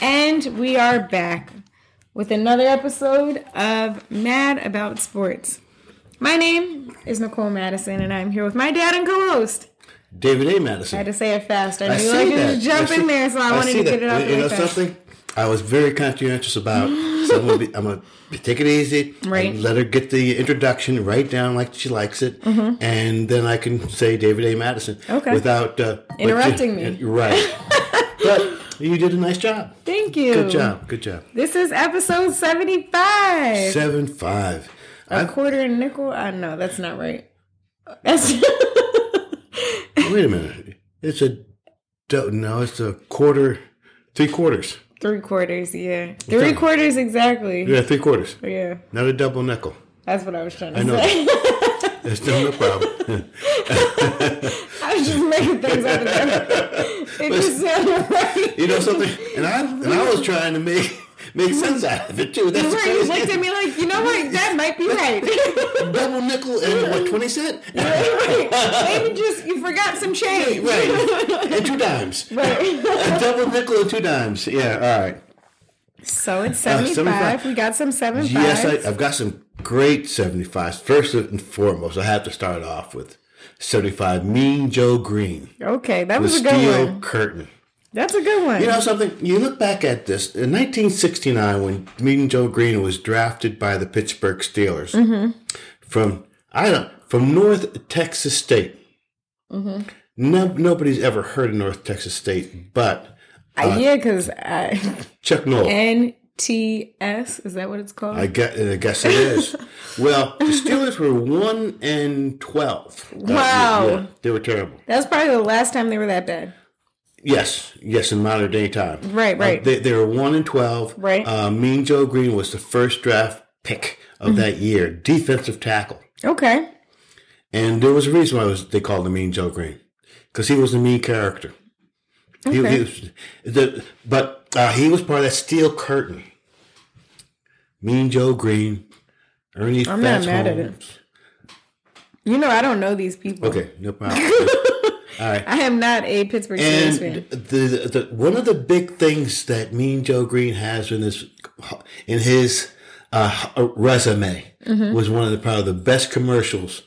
And we are back with another episode of Mad About Sports. My name is Nicole Madison, and I'm here with my dad and co-host. David A. Madison. I had to say it fast. I knew I you see to jump I in see- there, so I, wanted see to get it out You know fast. something? I was very conscientious about. So I'm gonna, be, I'm gonna take it easy. Right. and Let her get the introduction right down like she likes it, and then I can say David A. Madison. Mm-hmm. Okay. Without uh, but Interrupting me. Right. you did a nice job. Thank you. Good job. Good job. This is episode 75. Seven five. A quarter and nickel? Uh, I know that's not right. That's Wait a minute. It's a no. It's a quarter. Three quarters. three quarters. Yeah, three quarters exactly. Yeah, three quarters. Yeah, Not a double nickel. that's what I was trying to I know. say. It's still no problem. I was just making things up. It just sounded right. You know something? And I and I was trying to make make sense out of it too. That's Right, you looked at me like, you know what? That might be right. Double nickel and what twenty cent? Maybe just you forgot some change. right. And two dimes. Right. A double nickel and two dimes. Yeah. All right. So it's Uh, 75. 75. We got some 75. Yes, I, I've got some great seventy fives. First and foremost, I have to start off with seventy five. Mean Joe Green, okay, that was a good steel one. curtain. That's a good one. You know something? You look back at this in 1969 when Mean Joe Green was drafted by the Pittsburgh Steelers Mm-hmm. from I don't from North Texas State. Mm-hmm. No, nobody's ever heard of North Texas State, but Uh, yeah, because I Chuck Noll. NTS is that what it's called? I guess, I guess it is. well, the Steelers were one and twelve. that year. Wow. Yeah, they were terrible. That's probably the last time they were that bad. Yes, yes, in modern day time. Right, Uh, right. they, they were one and twelve. Right. Uh, mean Joe Green was the first draft pick of Mm-hmm. that year, defensive tackle, Okay. and there was a reason why was, they called him Mean Joe Green because he was a mean character. Okay. he was, the, but uh, he was part of that steel curtain. Mean Joe Green, Ernie I'm not Fats mad at Holmes. You know, I don't know these people. Okay, no problem. Right. I am not a Pittsburgh Steelers And fan. the, the one of the big things that Mean Joe Green has in his in his uh, resume Mm-hmm. was one of the probably the best commercials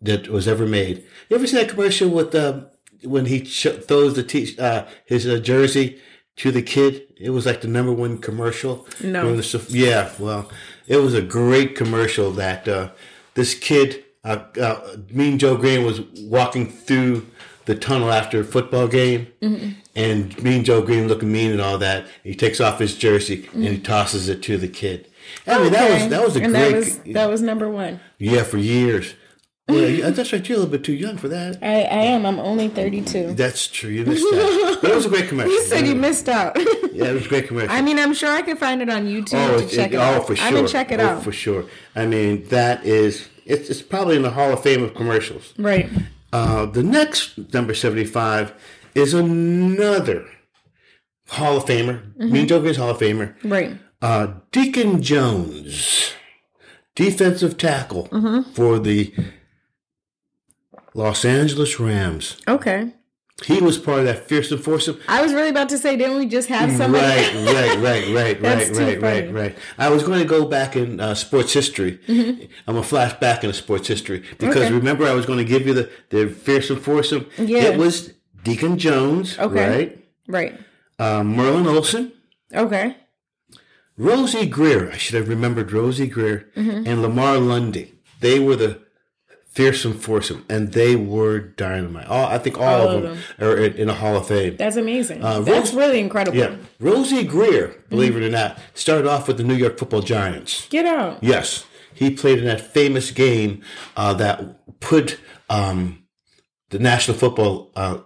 that was ever made. You ever see that commercial with uh, when he sh- throws the t- uh, his uh, jersey to the kid? It was like the number one commercial. No. the yeah, well, it was a great commercial that uh, this kid, uh, uh, Mean Joe Green, was walking through the tunnel after a football game, mm-hmm. and Mean Joe Green looking mean and all that. He takes off his jersey and he mm-hmm. tosses it to the kid. I mean, that was that was a and great that was that was number one. yeah for years. Well, that's right. You're a little bit too young for that. I, I am. I'm only 32. That's true. You missed that. But it was a great commercial. You said you missed out. Yeah, it was a great commercial. I mean, I'm sure I can find it on YouTube oh, to it- check it, it- out. oh, for sure. I'm gonna check it oh, out. for sure. I mean, that is it's, it's probably in the Hall of Fame of commercials. Right. Uh, the next number 75 is another Hall of Famer, Mm-hmm. Mean Joe Green's Hall of Famer, Right. uh, Deacon Jones, defensive tackle Mm-hmm. for the Los Angeles Rams. Okay. He was part of that fearsome foursome. I was really about to say, didn't we just have somebody? Right, right, right, right, right, right, right, right. I was going to go back in uh, sports history. I'm gonna flash back into sports history because Mm-hmm. Okay. remember I was going to give you the the fearsome foursome. Yeah. It was Deacon Jones, Okay. right? Right. Uh, Merlin Olsen. Okay. Rosey Grier. I should have remembered Rosey Grier Mm-hmm. and Lamar Lundy. They were the fearsome foursome, and they were dynamite. All I think all, All of of them, are in, in a Hall of Fame. That's amazing. Uh, That's really incredible. Yeah, Rosey Grier, believe Mm-hmm. it or not, started off with the New York Football Giants. Get out. Yes, he played in that famous game uh, that put um, the National Football uh,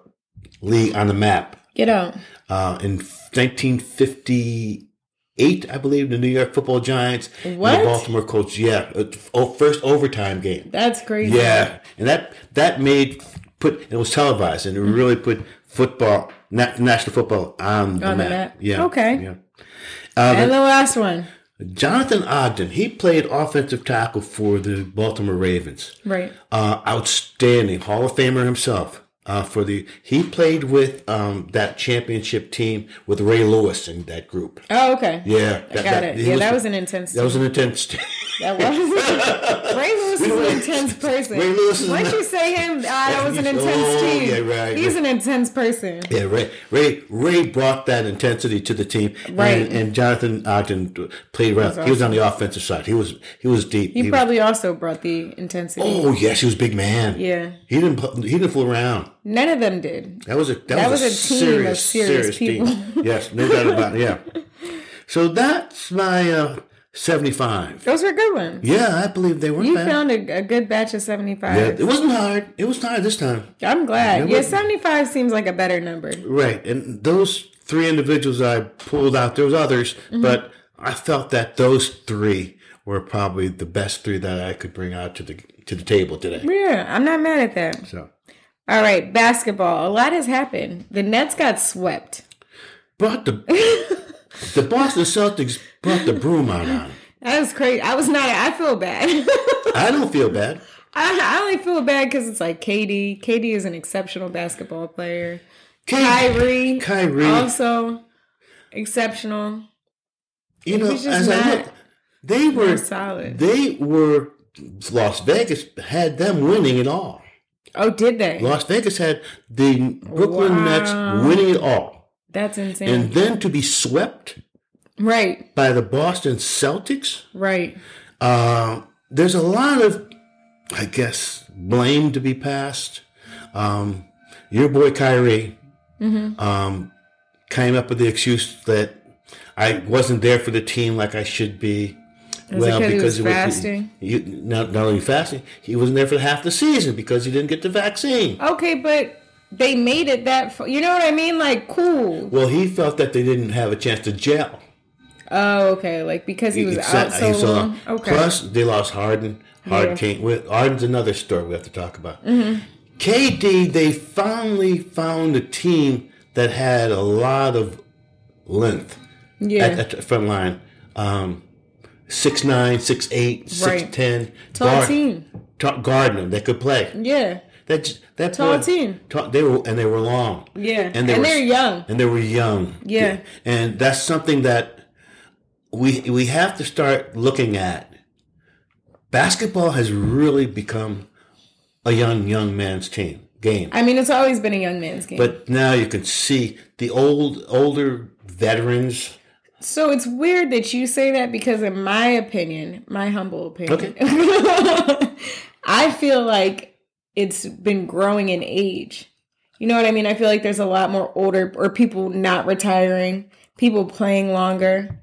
League on the map Get out. uh, in 1958. I believe the New York Football Giants and the Baltimore Colts. Yeah, uh, oh, first overtime game. That's crazy. Yeah, and that that made put it was televised and it really put football, na- national football on the On the map. map. Yeah. Okay. Yeah. Uh, And the last one. Jonathan Ogden, he played offensive tackle for the Baltimore Ravens. Right. Uh, outstanding Hall of Famer himself. Uh, for the he played with um, that championship team with Ray Lewis in that group. Oh, okay. Yeah, I got it. he Yeah, that was an intense. that was an intense. That was Ray Lewis is an intense person. Ray Lewis is Once you say him, ah, that was an intense oh, team. yeah, right, He's right. an intense person. yeah, Ray Ray Ray brought that intensity to the team, Right. And, and Jonathan Ogden played around. He was on the offensive side. He was he was deep. He was- probably also brought the intensity. oh yes, he was a big man. Yeah, He didn't he didn't fool around. none of them did. That was a that, That was, a, was a team serious, of serious team. yes, no doubt about it. Yeah. So that's my uh, seventy-five. Those were good ones. Yeah, I believe they weren't You bad. found a, a good batch of 75. yeah, it wasn't hard. It was hard this time. I'm glad. Yeah, seventy five seems like a better number. Right, and those three individuals I pulled out. There was others, Mm-hmm. but I felt that those three were probably the best three that I could bring out to the to the table today. Yeah, I'm not mad at that. So All right, basketball. A lot has happened. The Nets got swept. brought the the Boston Celtics brought the broom out on. That was crazy. I was not. I feel bad. I don't feel bad. I, I only feel bad because it's like KD. KD is an exceptional basketball player. Ky- Kyrie, Kyrie, also exceptional. you know, as I look, they were solid. they were Las Vegas had them winning it all. Oh, did they? Las Vegas had the Brooklyn Wow. Nets winning it all, That's insane. and then to be swept right, by the Boston Celtics. right. Uh, there's a lot of, I guess, blame to be passed. Um, your boy Kyrie Mm-hmm. um, came up with the excuse that I wasn't there for the team like I should be. Is because he was- fasting? he- not, not only fasting, he wasn't there for half the season because he didn't get the vaccine. Okay, but they made it that. Far. You know what I mean? Like, cool. Well, he felt that they didn't have a chance to gel. Oh, okay. Like because he was out so long. Okay. Plus, they lost Harden. Harden Yeah. came. With, Harden's another story we have to talk about. Mm-hmm. KD, they finally found a team that had a lot of length yeah. at, at the front line. Um, six nine, six eight, six Right. ten. Tall team. Ta- Gardner, they could play. Yeah. That j- that Tall boy- team. ta- they were and they were long. Yeah. And And, they were- they're young. and they were young. Yeah. and that's something that we we have to start looking at. Basketball has really become a young young man's team game, I mean, it's always been a young man's game. but now you can see the old older veterans. so it's weird that you say that because, in my opinion, my humble opinion, I feel like it's been growing in age. You know what I mean? I feel like there's a lot more older or people not retiring, people playing longer.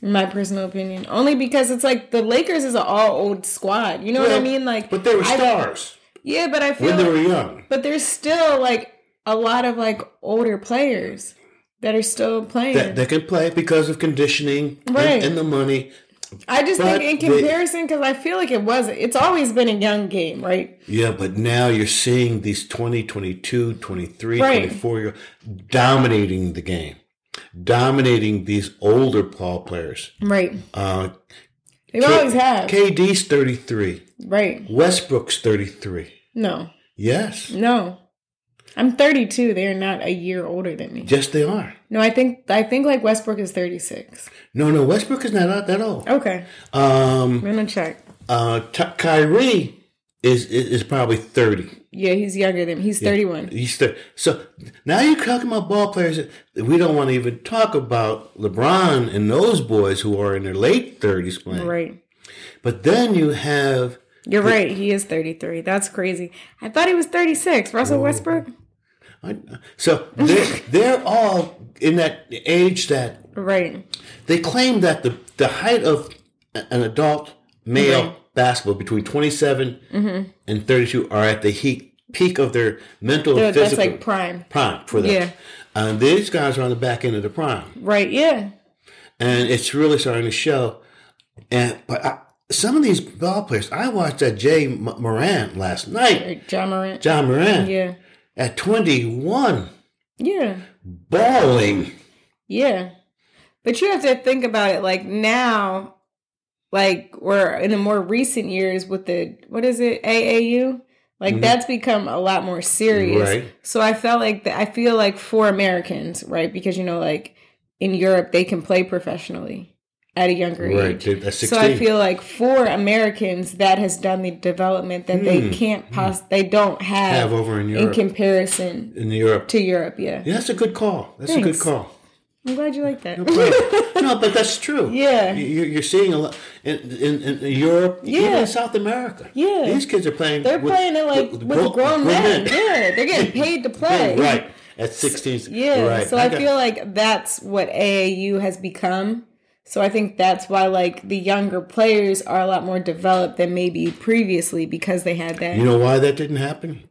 In my personal opinion, only because it's like the Lakers is an all old squad. You know what I mean? Like, But they were I- stars yeah, but I feel when they like- were young. But there's still like a lot of like older players that are still playing. That they can play because of conditioning and- Right. and, the money. I just but think in comparison, because I feel like it was, it's always been a young game, right? Yeah, but now you're seeing these 20, 22, 23, Right. 24 year dominating the game, dominating these older ball players. Right. Uh, They K- always have. KD's 33. right. Westbrook's 33. No. Yes. No. I'm 32. They're not a year older than me. Yes, they are. No, I think I think like Westbrook is 36. No, no, Westbrook is not that old. Okay. Um, I'm gonna check. uh, Ty- Kyrie is, is is probably 30. Yeah, he's younger than me. he's 31. He's thir- so now you're talking about ball players. that We don't want to even talk about LeBron and those boys who are in their late 30s playing. Right. But then you have You're right. He is 33. That's crazy. I thought he was 36. Russell Westbrook. I- so they're, they're all in that age that Right. they claim that the, the height of an adult male basketball between 27 mm-hmm. and 32 are at the heat, peak of their mental Dude, and that's physical like prime. prime for them. Yeah. And these guys are on the back end of the prime. Right. Yeah. and it's really starting to show. And but I, some of these ball players, I watched that Ja Morant last night, John Moran. John Moran, Yeah. At 21, Yeah. balling. Yeah. But you have to think about it like now, like we're in the more recent years with the, what is it, AAU? Like mm-hmm. that's become a lot more serious. Right. So I felt like that. I feel like for Americans, right? Because you know, like in Europe, they can play professionally at a younger Right, age. So I feel like for Americans, that has done the development that they can't poss- they don't have, Hmm. Have over in Europe in comparison in Europe. to Europe. Yeah. Yeah, that's a good call. That's a good call. I'm glad you like that. no, but that's true. Yeah. You- you're seeing a lot in, in, in Europe, even Yeah. in South America. Yeah. these kids are playing. They're with- playing it like with, grown, men. Yeah, they're getting paid to play. right at 16. Yeah. right. So I, got- feel like that's what AAU has become. So I think that's why like the younger players are a lot more developed than maybe previously because they had that You know why that didn't happen?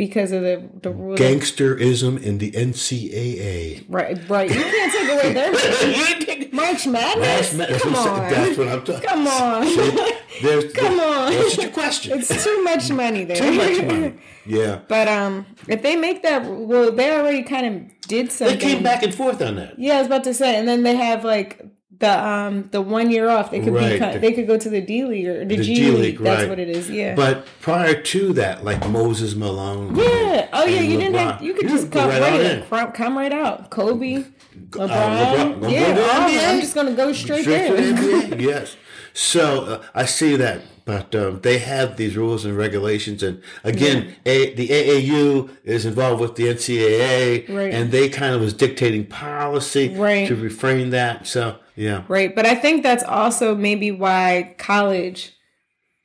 because of the the Gangsterism in the NCAA. Right, right. You can't take away their March Madness. That's, that's, Come what, on. That's what I'm talking. Come on. There's, Come on. What's your question? It's too much money there. Too much money. Yeah. But um, if they make that, well, they already kind of did something. They came back and forth on that. Yeah, I was about to say, and then they have like the um the one year off. They could Right. be they could go to the D League or the, The G, G League. League, That's right. what it is. Yeah. But prior to that, like Moses Malone. yeah. Oh yeah. You didn't have. You could You just come right right, in. in. Come, right out. Kobe, LeBron. LeBron. Gonna yeah. go to the all of NBA? them. I'm just gonna go straight, Straight there. yes. So uh, I see that, but um, they have these rules and regulations, and again, a, the AAU is involved with the NCAA, Right. and they kind of was dictating policy Right. to refrain that. So yeah, Right. But I think that's also maybe why college,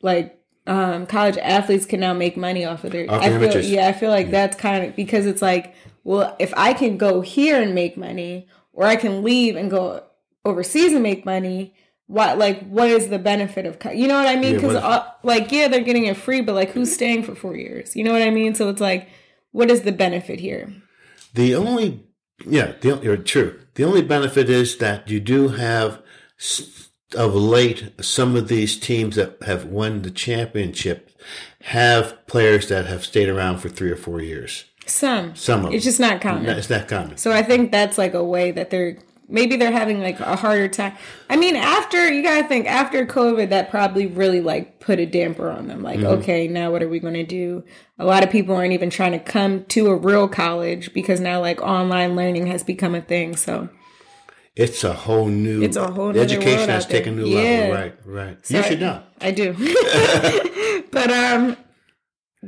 like um, college athletes, can now make money off of their. Off I feel. images. Yeah, I feel like that's kind of because it's like, well, if I can go here and make money, or I can leave and go overseas and make money. What like what is the benefit of you know what I mean? Yeah, Because what like yeah, they're getting it free, but like who's staying for four years? You know what I mean? So it's like, what is the benefit here? the only yeah, the you're true. The only benefit is that you do have of late some of these teams that have won the championship have players that have stayed around for three or four years. Some, Some of it's them. just not common. It's not common. So I think that's like a way that they're maybe they're having like a harder time. I mean, after you gotta think after COVID, that probably really like put a damper on them. Like, okay, now what are we going to do? A lot of people aren't even trying to come to a real college because now like online learning has become a thing. So It's a whole new. It's a whole new education has taken a new Yeah. level. Right, right. you I- should know. I do. but um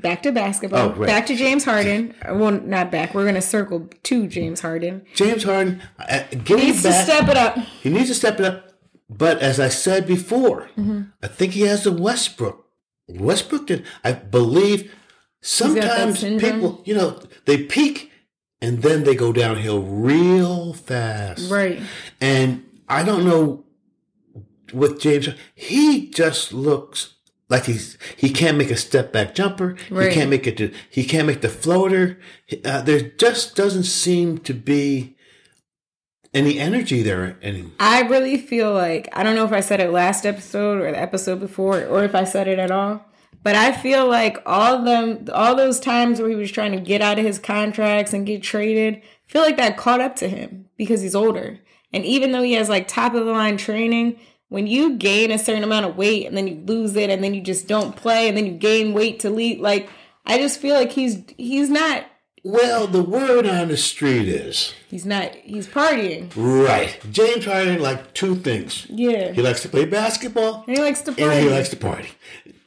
back to basketball. Oh, right. Back to James Harden. Well, not back. We're going to circle to James Harden. James Harden, uh, Needs to step it up. he needs to step it up. But as I said before, Mm-hmm. I think he has a Westbrook. Westbrook did. I believe sometimes people, you know, they peak and then they go downhill real fast. Right. And I don't know with James, he just looks like he's he can't make a step back jumper. Right. He can't make it. To, he can't make the floater. Uh, there just doesn't seem to be any energy there anymore. I really feel like I don't know if I said it last episode or the episode before, or if I said it at all. But I feel like all them, all those times where he was trying to get out of his contracts and get traded, I feel like that caught up to him because he's older. And even though he has like top of the line training, when you gain a certain amount of weight and then you lose it and then you just don't play and then you gain weight to lead, like I just feel like he's he's not Well, the word on the street is he's not he's partying. right. James Harden like two things. Yeah, He likes to play basketball and he likes to and party. he likes to party.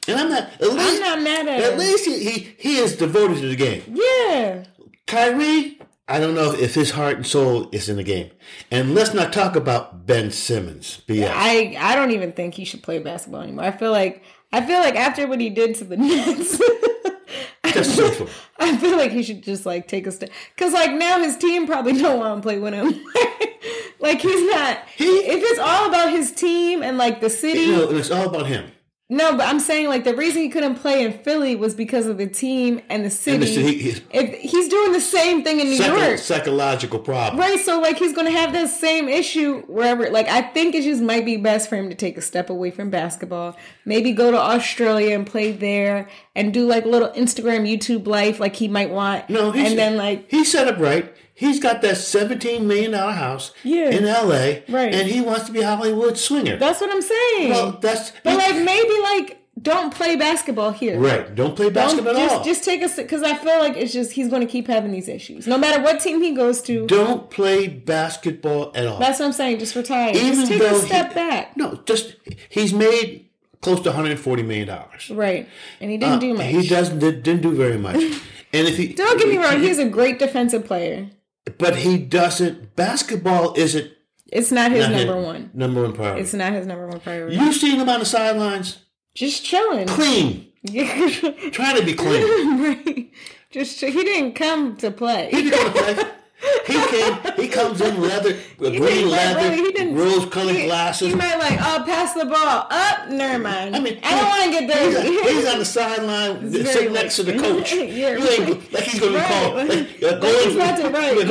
And I'm not. At least, I'm not mad at it. At him. least he, he he is devoted to the game. Yeah. Kyrie, I don't know if his heart and soul is in the game. And let's not talk about Ben Simmons. BS. I I don't even think he should play basketball anymore. I feel like I feel like after what he did to the Nets. I feel like he should just like take a step because like now his team probably don't want to play with him. like he's not. He, if it's all about his team and like the city, You know, it's all about him. No. But I'm saying like the reason he couldn't play in Philly was because of the team and the city. And the city- he- if he's doing the same thing in New Psycho- York, psychological problem. Right, so like he's gonna have that same issue wherever. Like I think it just might be best for him to take a step away from basketball. Maybe go to Australia and play there, and do like a little Instagram, YouTube life, like he might want. No, he's, and then like he set up right. He's got that seventeen million dollar house Yeah. in L.A. Right. and he wants to be a Hollywood swinger. that's what I'm saying. well, that's but like maybe like don't play basketball here. Right. Don't play Don't basketball at just all. just take us because I feel like it's just he's going to keep having these issues no matter what team he goes to. don't play basketball at all. That's what I'm saying. Just retire. Even just take a he- step back. no, just he's made close to 140 million dollars. Right, and he didn't do much. Uh, He doesn't did, didn't do very much. And if he Don't get me wrong. He's a great defensive player. But he doesn't. Basketball isn't It's not his not his number one. Number one priority. It's not his number one priority. You've seen him on the sidelines, Just chilling. clean, trying to be clean. right. Just he didn't come to play. He didn't play. He came. He comes in leather, green leather, really, rose-colored He- glasses. He might like, oh, pass the ball. Up, never mind. I mean, I don't want to get He's, dirty. he's on the sideline, sitting next to the coach. Yeah, You ain't- like he's to Right. call. Like, uh, go he's about to right. Go.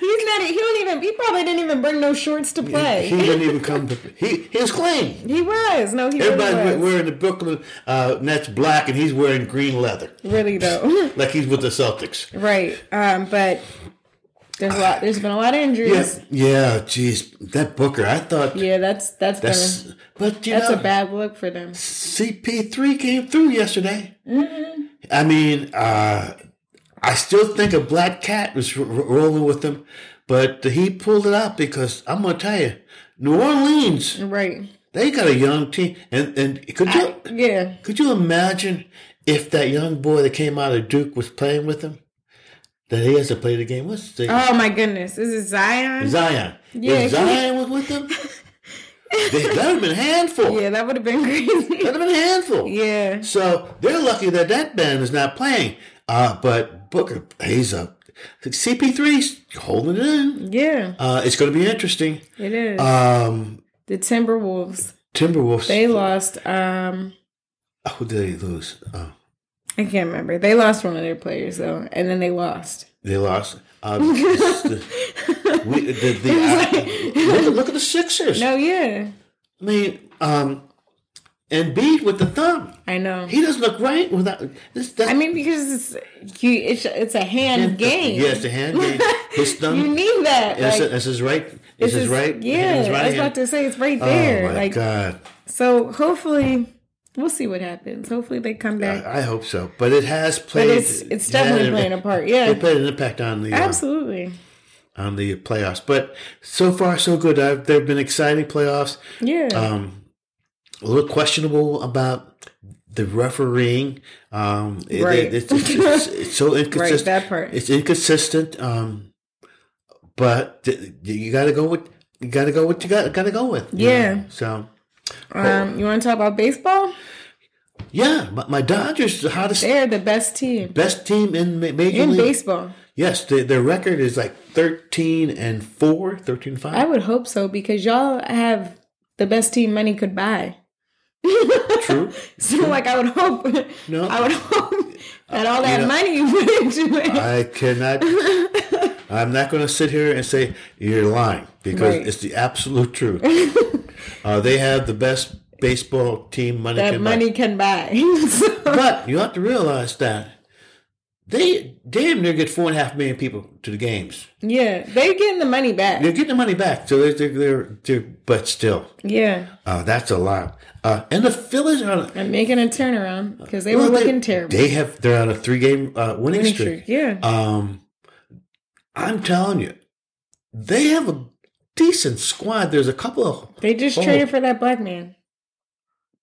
He's not. He don't even. He probably didn't even bring no shorts to play. He didn't even come. To, he he was clean. He was. No, he Everybody's really was. wearing the Brooklyn uh, Nets black, and he's wearing green leather, Really though. like he's with the Celtics. right. Um. But there's a lot. There's been a lot of injuries. yeah. Jeez, that Booker. I thought Yeah. that's that's that's, been a, but you that's know, a bad look for them. CP3 came through yesterday. Mm-hmm. I mean, uh, I still think a black cat was r- rolling with them, but he pulled it out because I'm gonna tell you, New Orleans, Right. they got a young team, and and could you Yeah. could you imagine if that young boy that came out of Duke was playing with him? That he has to play the game. What's the Oh my goodness. Is it Zion? Zion? Yeah, if Zion was with them, they, that would have been a handful. Yeah, that would have been crazy. That would have been a handful. yeah. So they're lucky that that band is not playing. Uh, but Booker, he's up. CP3's holding it in. Yeah. Uh, it's going to be interesting. It is. Um, the Timberwolves. Timberwolves. They lost. Um. who did they lose? Oh, I can't remember. They lost one of their players though, and then they lost. they lost. Uh, the, we, the, the, uh, look, at- look at the Sixers. No, yeah, I mean, um, and Embiid with the thumb. I know. He doesn't look right without this. That's, I mean, because it's you, it's it's a hand game. Yes, the hand game. His thumb. you need that. that. Is Like, this his right? Is this his is- right? Yeah, right I was hand? about to say it's right there. Oh my like, god! so hopefully, we'll see what happens. Hopefully, they come back. I hope so, but it has but played. it's it's definitely playing a part. Yeah, It played an impact on the uh, absolutely. on the playoffs, but so far so good. I've, there have been exciting playoffs. Yeah, Um, a little questionable about the refereeing. Um, it- Right. it's, it's, it's, so right. inconsistent. That part. It's inconsistent. Um, but you got to go with you got to go with you got got to go with. Yeah. know? So Um, you want to talk about baseball? yeah, my, my Dodgers the hottest They're the best team best team in ma- major in league. baseball. Yes, the, their record is like 13 and 4, 13 and 5. I would hope so because y'all have the best team money could buy. True. So, like, I would hope. No. I would hope that all that know, money you put into it. I cannot. I'm not going to sit here and say you're lying because Right. it's the absolute truth. uh, they have the best baseball team money that can buy. money can buy. So- But you have to realize that they damn near get four and a half million people to the games. yeah, they're getting the money back. They're getting the money back, so they're, they're, they're, they're but still, Yeah, uh, that's a lot. Uh, and the Phillies are on. and making a turnaround because they well, were they- looking terrible. They have they're on a three game uh, winning, Winning streak. streak, Yeah, Um, I'm telling you, they have a decent squad. There's a couple of they just oh. traded for that black man.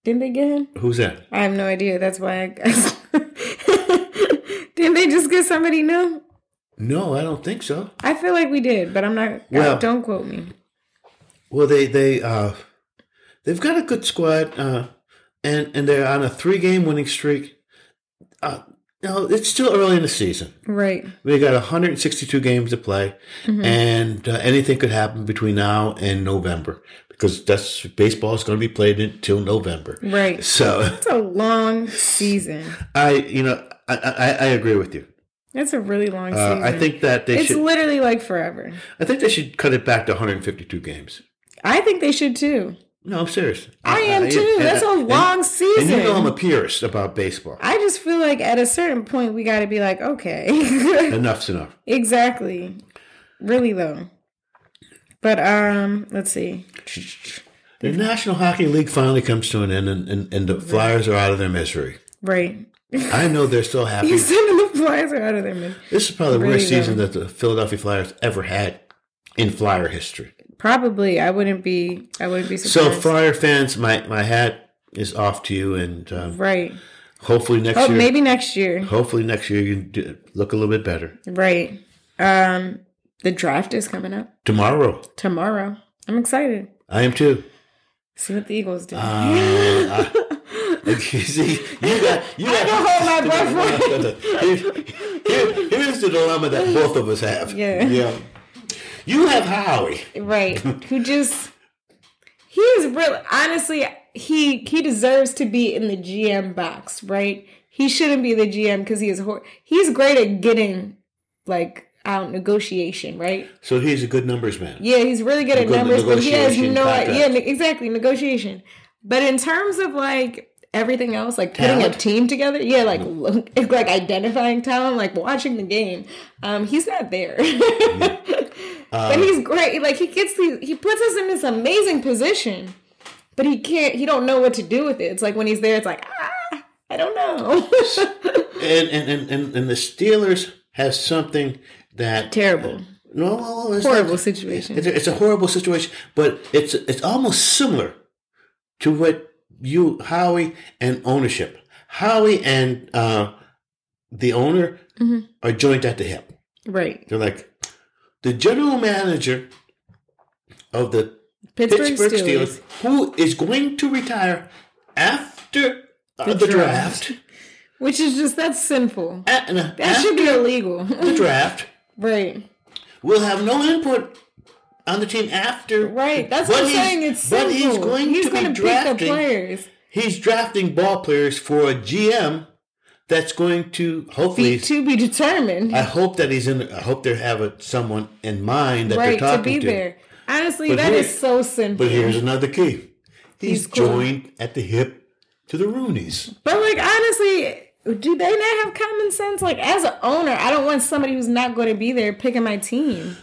Didn't they get him? who's that? I have no idea. That's why I guess. Didn't they just get somebody new? No, I don't think so. I feel like we did, but I'm not. Well- don't quote me. Well, they they uh, they've got a good squad, uh, and and they're on a three game winning streak. Uh, know, it's still early in the season. Right. We got 162 games to play, Mm-hmm. and uh, anything could happen between now and November because that's baseball is going to be played until November. Right. So It's a long season. I, you know, I I, I agree with you. That's a really long Uh, season. I think that they should it's should. literally like forever. I think they should cut it back to 152 games. I think they should too. No, I'm serious. I am too. and- That's a and- long And season. you know I'm a purist about baseball. I just feel like at a certain point we got to be like, okay, Enough's enough. exactly. Really though. But um, let's see. The National Hockey League finally comes to an end, and, and, and the Flyers are out of their misery. Right. I know they're still happy. You sending the Flyers are out of their misery. This is probably the Really worst season that the Philadelphia Flyers ever had in Flyer history. Probably. I wouldn't be. I wouldn't be So, surprised. Flyer fans, my, my hat is off to you, and um, right. hopefully next Oh, year, maybe next year. hopefully next year you do, look a little bit better. Right. Um, the draft is coming up Tomorrow, tomorrow. I'm excited. I am too. See what the Eagles do. Uh, I- you see, you got you got. I can hold my breath Here- here- here's the dilemma that both of us have. Yeah. yeah. You have Howie. right. Who just he is real honestly, he he deserves to be in the GM box, right? He shouldn't be the GM because he is hor- he's great at getting like out negotiation, right? So he's a good numbers man. Yeah, he's really good at Good numbers, but he has no contracts. yeah, exactly negotiation. But in terms of like everything else, like putting a team together, yeah, like look, like identifying talent, like watching the game, um, he's not there. but he's great. Like he gets these, he puts us in this amazing position, but he can't. He don't know what to do with it. It's like when he's there, it's like ah, I don't know. And, and and and the Steelers have something that Terrible, no, no, it's horrible not- situation. It's a, it's a horrible situation, but it's it's almost similar to what you Howie and ownership. Howie and uh, the owner Mm-hmm. are joint at the hip. Right, They're like the general manager of the Pittsburgh, Pittsburgh Steelers. Steelers, who is going to retire after uh, the, draft. draft. which is just that's sinful. A- and, uh, That should be illegal. the draft, right. will have no input on the team after. Right. That's what I'm he's- saying. It's but he's going to be drafting- players. He's drafting ball players for a GM that's going to hopefully. Be, to be determined. I hope that he's in. I hope they have a, someone in mind that right. they're talking To be there. Honestly, But that here- is so simple. But here's another key. He's, He's cool. joined at the hip to the Rooneys. But like honestly, do they not have common sense? Like as an owner, I don't want somebody who's not going to be there picking my team.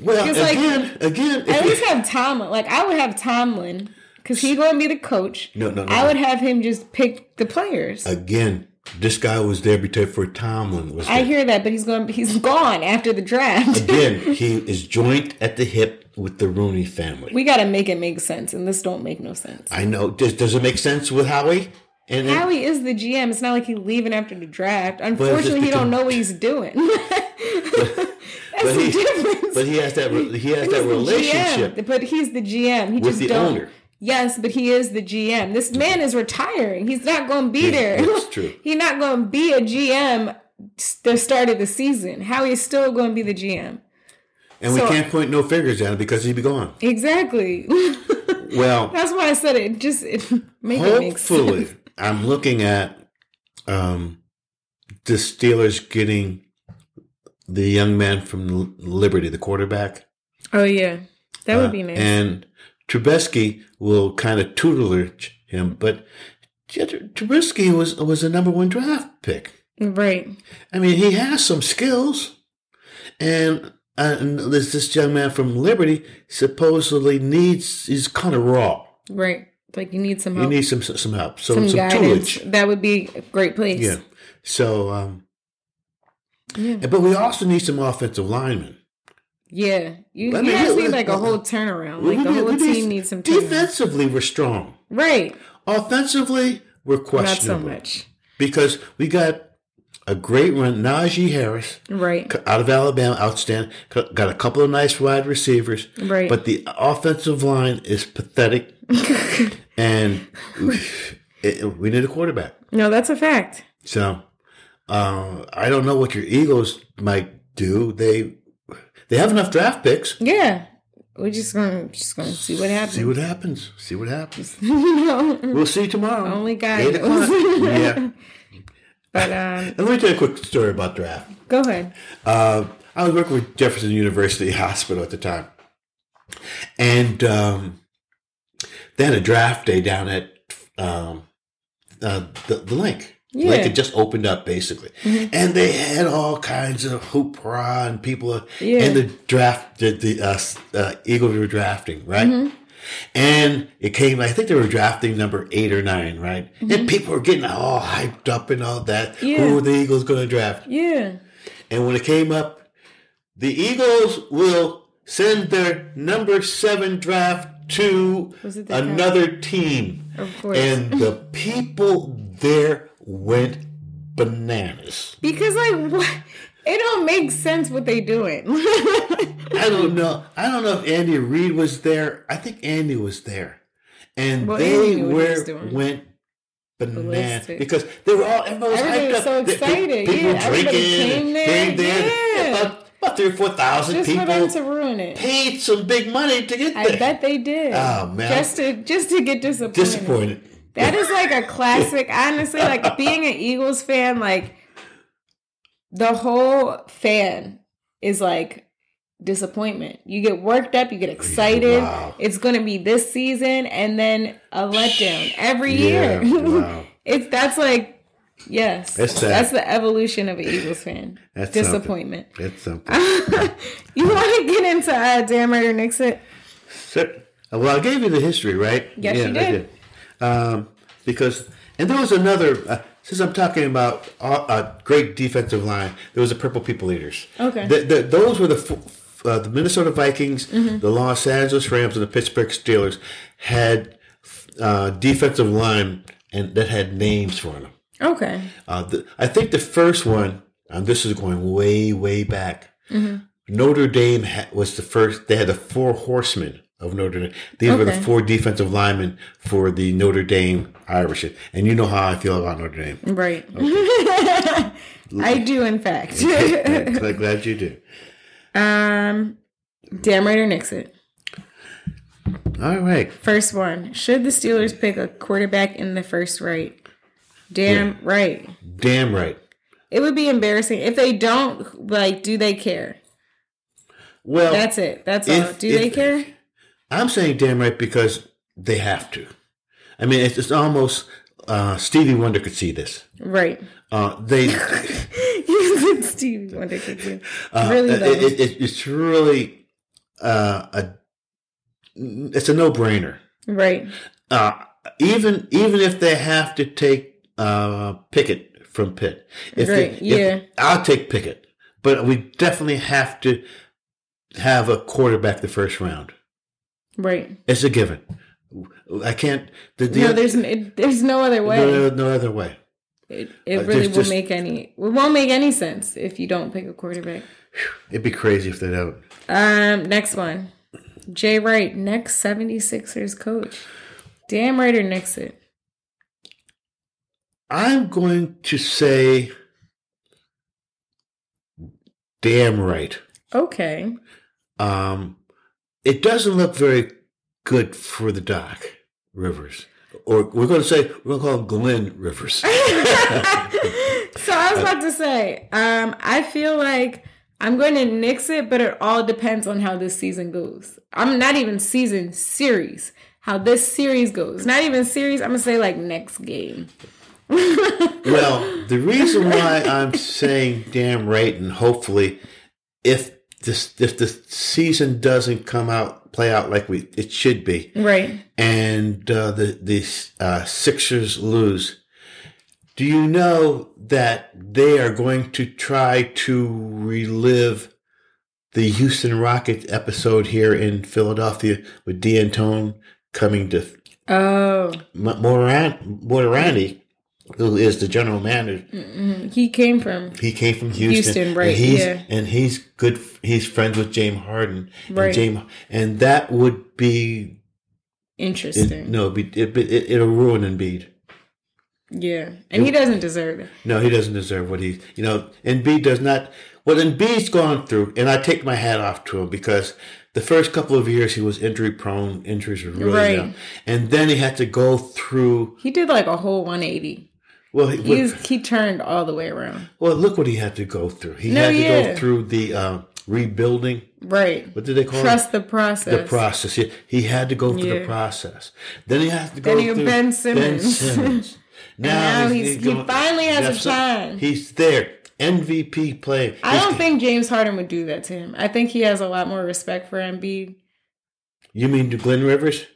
Well, Because, like, again, again, At least have Tomlin. Like I would have Tomlin because he's going to be the coach. No, no, no, I would have him just pick the players. again, this guy was there before Tomlin was there. I hear that, but he's going. He's gone after the draft. Again, he is joint at the hip with the Rooney family. we got to make it make sense, and this don't make no sense. I know. Does, does it make sense with Howie? And Howie is the GM. It's not like he's leaving after the draft. Unfortunately, he don't know what he's doing. That's but the he, difference. but he has that. He has He's that relationship. GM, but he's the GM. He With just the don't. owner. Yes, but he is the GM. This man is retiring. He's not going to be there. that's true. He's not going to be a GM the start of the season. Howie's still going to be the GM. And we can't point no fingers at him because he'd be gone. Exactly. Well, That's why I said it. Just it make it make hopefully. I'm looking at um, the Steelers getting the young man from Liberty, the quarterback. Oh yeah, that would be Uh, nice. And Trubisky will kind of tutelage him, but Trubisky was was a number one draft pick. right. I mean, he has some skills, and, uh, and there's this young man from Liberty supposedly needs he's kind of raw. Right. Like you need some He help, needs some some help, so some, some, guidance. tutelage. That would be a great place. Yeah. So, um, Yeah. but we also need some offensive linemen. Yeah. You, I you mean, guys need like a whole turnaround. Like the whole team needs some turnaround. Defensively, we're strong. Right. Offensively, we're questionable. Not so much. because we got a great run. Najee Harris Right. out of Alabama, outstanding. Got a couple of nice wide receivers, Right. but the offensive line is pathetic, and it, we need a quarterback. No, that's a fact. So uh, I don't know what your Eagles might do. They they have enough draft picks. Yeah. We're just gonna just gonna see what happens. See what happens. See what happens. you know. We'll see tomorrow. Only God Eight knows. o'clock. yeah. But um And let me tell you a quick story about draft. go ahead. Uh, I was working with Jefferson University Hospital at the time, and um, they had a draft day down at um, uh, the, the Linc. Yeah. Mm-hmm. Like it just opened up basically, and they had all kinds of hoopla and people, Yeah. and the draft, the, the uh, uh, Eagles were drafting, right? Mm-hmm. And it came, I think they were drafting number eight or nine, right? And people were getting all hyped up and all that. Mm-hmm. Yeah. Who are the Eagles going to draft? Yeah. And when it came up, the Eagles will send their number seven draft to another team. Of course. And the people there went bananas. because like what it don't make sense what they doing. I don't know. I don't know if Andy Reid was there. I think Andy was there, and Well, they Andy knew what he was were went bananas Ballistic. because they were all everybody was Everybody hyped was so excited. People Yeah, drinking, came there. came there. Yeah. About, about three or four thousand just for people them to ruin it. paid some big money to get I there. bet they did. Oh, man. Just to just to get disappointed. Disappointed. That is like a classic. Honestly, like being an Eagles fan, like the whole fan is like disappointment. You get worked up, you get excited. Wow. It's going to be this season, and then a letdown every Yeah, year. wow. it's that's like yes, That's that's the evolution of an Eagles fan. That's disappointment. It's something. you want to get into uh, damn right or nix it? So, well, I gave you the history, right? Yes, you I did. Um, because, and there was another. Uh, since I'm talking about uh, a great defensive line, there was the Purple People Eaters. Okay. The, the, those were the f- uh, the Minnesota Vikings, Mm-hmm. the Los Angeles Rams, and the Pittsburgh Steelers had uh, defensive line and that had names for them. Okay. Uh, the, I think the first one, and this is going way, way back. Mm-hmm. Notre Dame ha- was the first. They had the four horsemen of Notre Dame. These were the four defensive linemen for the Notre Dame Irish. And you know how I feel about Notre Dame. Right. I do, in fact. I'm glad you do. um, damn right or nix it. All right. First one. Should the Steelers pick a quarterback in the first right? Damn right. Damn right. It would be embarrassing if they don't. Like, do they care? Well, That's it. That's all. If- Do they if- care? I'm saying damn right because they have to. I mean, it's, it's almost uh, Stevie Wonder could see this. Right. Uh, they Stevie Wonder could see. Uh, Really, it- it- it- it's really uh, a it's a no brainer. Right. Uh, even even if they have to take uh, Pickett from Pitt, if they- Right, if- yeah. I'll take Pickett, but we definitely have to have a quarterback the first round. Right. It's a given. I can't. The, the No, there's it, there's no other way. no, no other way. It, it Uh, really just- make any. It won't make any sense if you don't pick a quarterback. It'd be crazy if they don't. Um, next one. Jay Wright, next 76ers coach. Damn right or nix it. I'm going to say, damn right. Okay. Um, it doesn't look very good for the Doc Rivers, or we're going to say we're going to call him Glenn Rivers. so I was about to say, um, I feel like I'm going to nix it, but it all depends on how this season goes. I'm not even season series. How this series goes. Not even series. I'm gonna say like next game. well, the reason why I'm saying damn right, and hopefully, if this if the season doesn't come out play out like we it should be, Right. and uh, the the uh, Sixers lose, do you know that they are going to try to relive the Houston Rockets episode here in Philadelphia with D'Antoni coming to Oh, Moran Morandi, who is the general manager? Mm-hmm. he came from He came from Houston, Houston, right, And he's, yeah. and he's good. He's friends with James Harden, Right. And James, and that would be interesting. it, no, be, it, it, it'll ruin Embiid. yeah, and he doesn't deserve it. No, he doesn't deserve what he, you know, Embiid does not, what Embiid's gone through, and I take my hat off to him because the first couple of years he was injury prone, injuries were really Right. down. And then he had to go through, He did like a whole 180. Well, he, He's he turned all the way around. well, look what he had to go through. He No, had to yeah. go through the uh, rebuilding. Right. What did they call it? Trust it? the process. The process. He, he had to go through Yeah. the process. Then he has to go Then you through Ben Simmons. Simmons. now he's- he finally has a Jeff Sim- time. He's there. MVP play. I He's- don't think James Harden would do that to him. I think he has a lot more respect for Embiid. You mean to Glenn Rivers?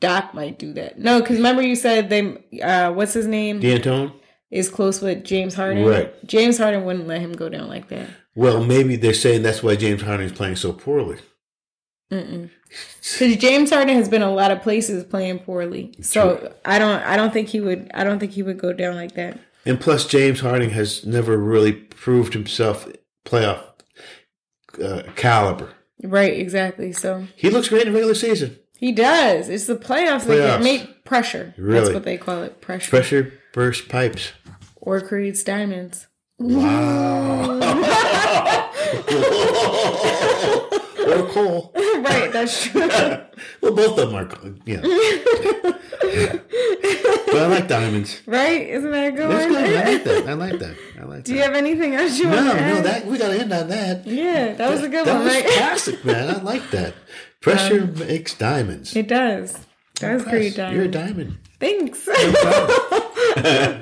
Doc might do that. No, because remember you said they. Uh, what's his name? D'Antoni? Is close with James Harden. Right. James Harden wouldn't let him go down like that. Well, maybe they're saying that's why James Harden is playing so poorly. Because James Harden has been a lot of places playing poorly, so True. I don't. I don't think he would. I don't think he would go down like that. And plus, James Harden has never really proved himself playoff uh, caliber. Right. Exactly. So He looks great in regular season. He does. It's the playoffs. They Playoffs. get make pressure. Really? That's what they call it. Pressure. Pressure burst pipes. Or creates diamonds. Wow. or coal. right. That's true. Well, both of them are, cool, yeah. but I like diamonds. right. Isn't that a good That's one? good. I like that. I like that. I like that. Do you have anything else you No, want to add? no, add? that we got to end on that. Yeah, that was a good that one, was right? classic, man. I like that. Pressure makes diamonds. It does. Does create Press. You're a diamond. Thanks.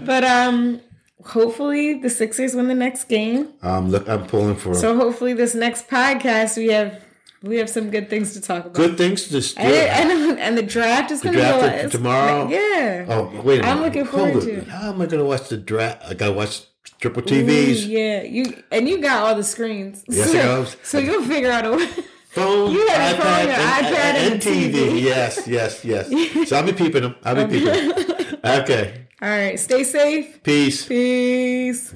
but um, hopefully the Sixers win the next game. Um, look, I'm pulling for So hopefully this next podcast we have we have some good things to talk about. good things to. And, and, and the draft is going to go tomorrow? Yeah. Oh, wait a minute. I'm looking Hold forward it. to it. How am I going to watch the draft? I got to watch triple Ooh, TVs, yeah, you and you got all the screens. Yes, so, I so you'll figure out a way. Phone, You had iPad, phone, and, iPad, and, and TV. TV. Yes, yes, yes. So I'll be peeping them. I'll be peeping. Okay. All right, stay safe. Peace. Peace.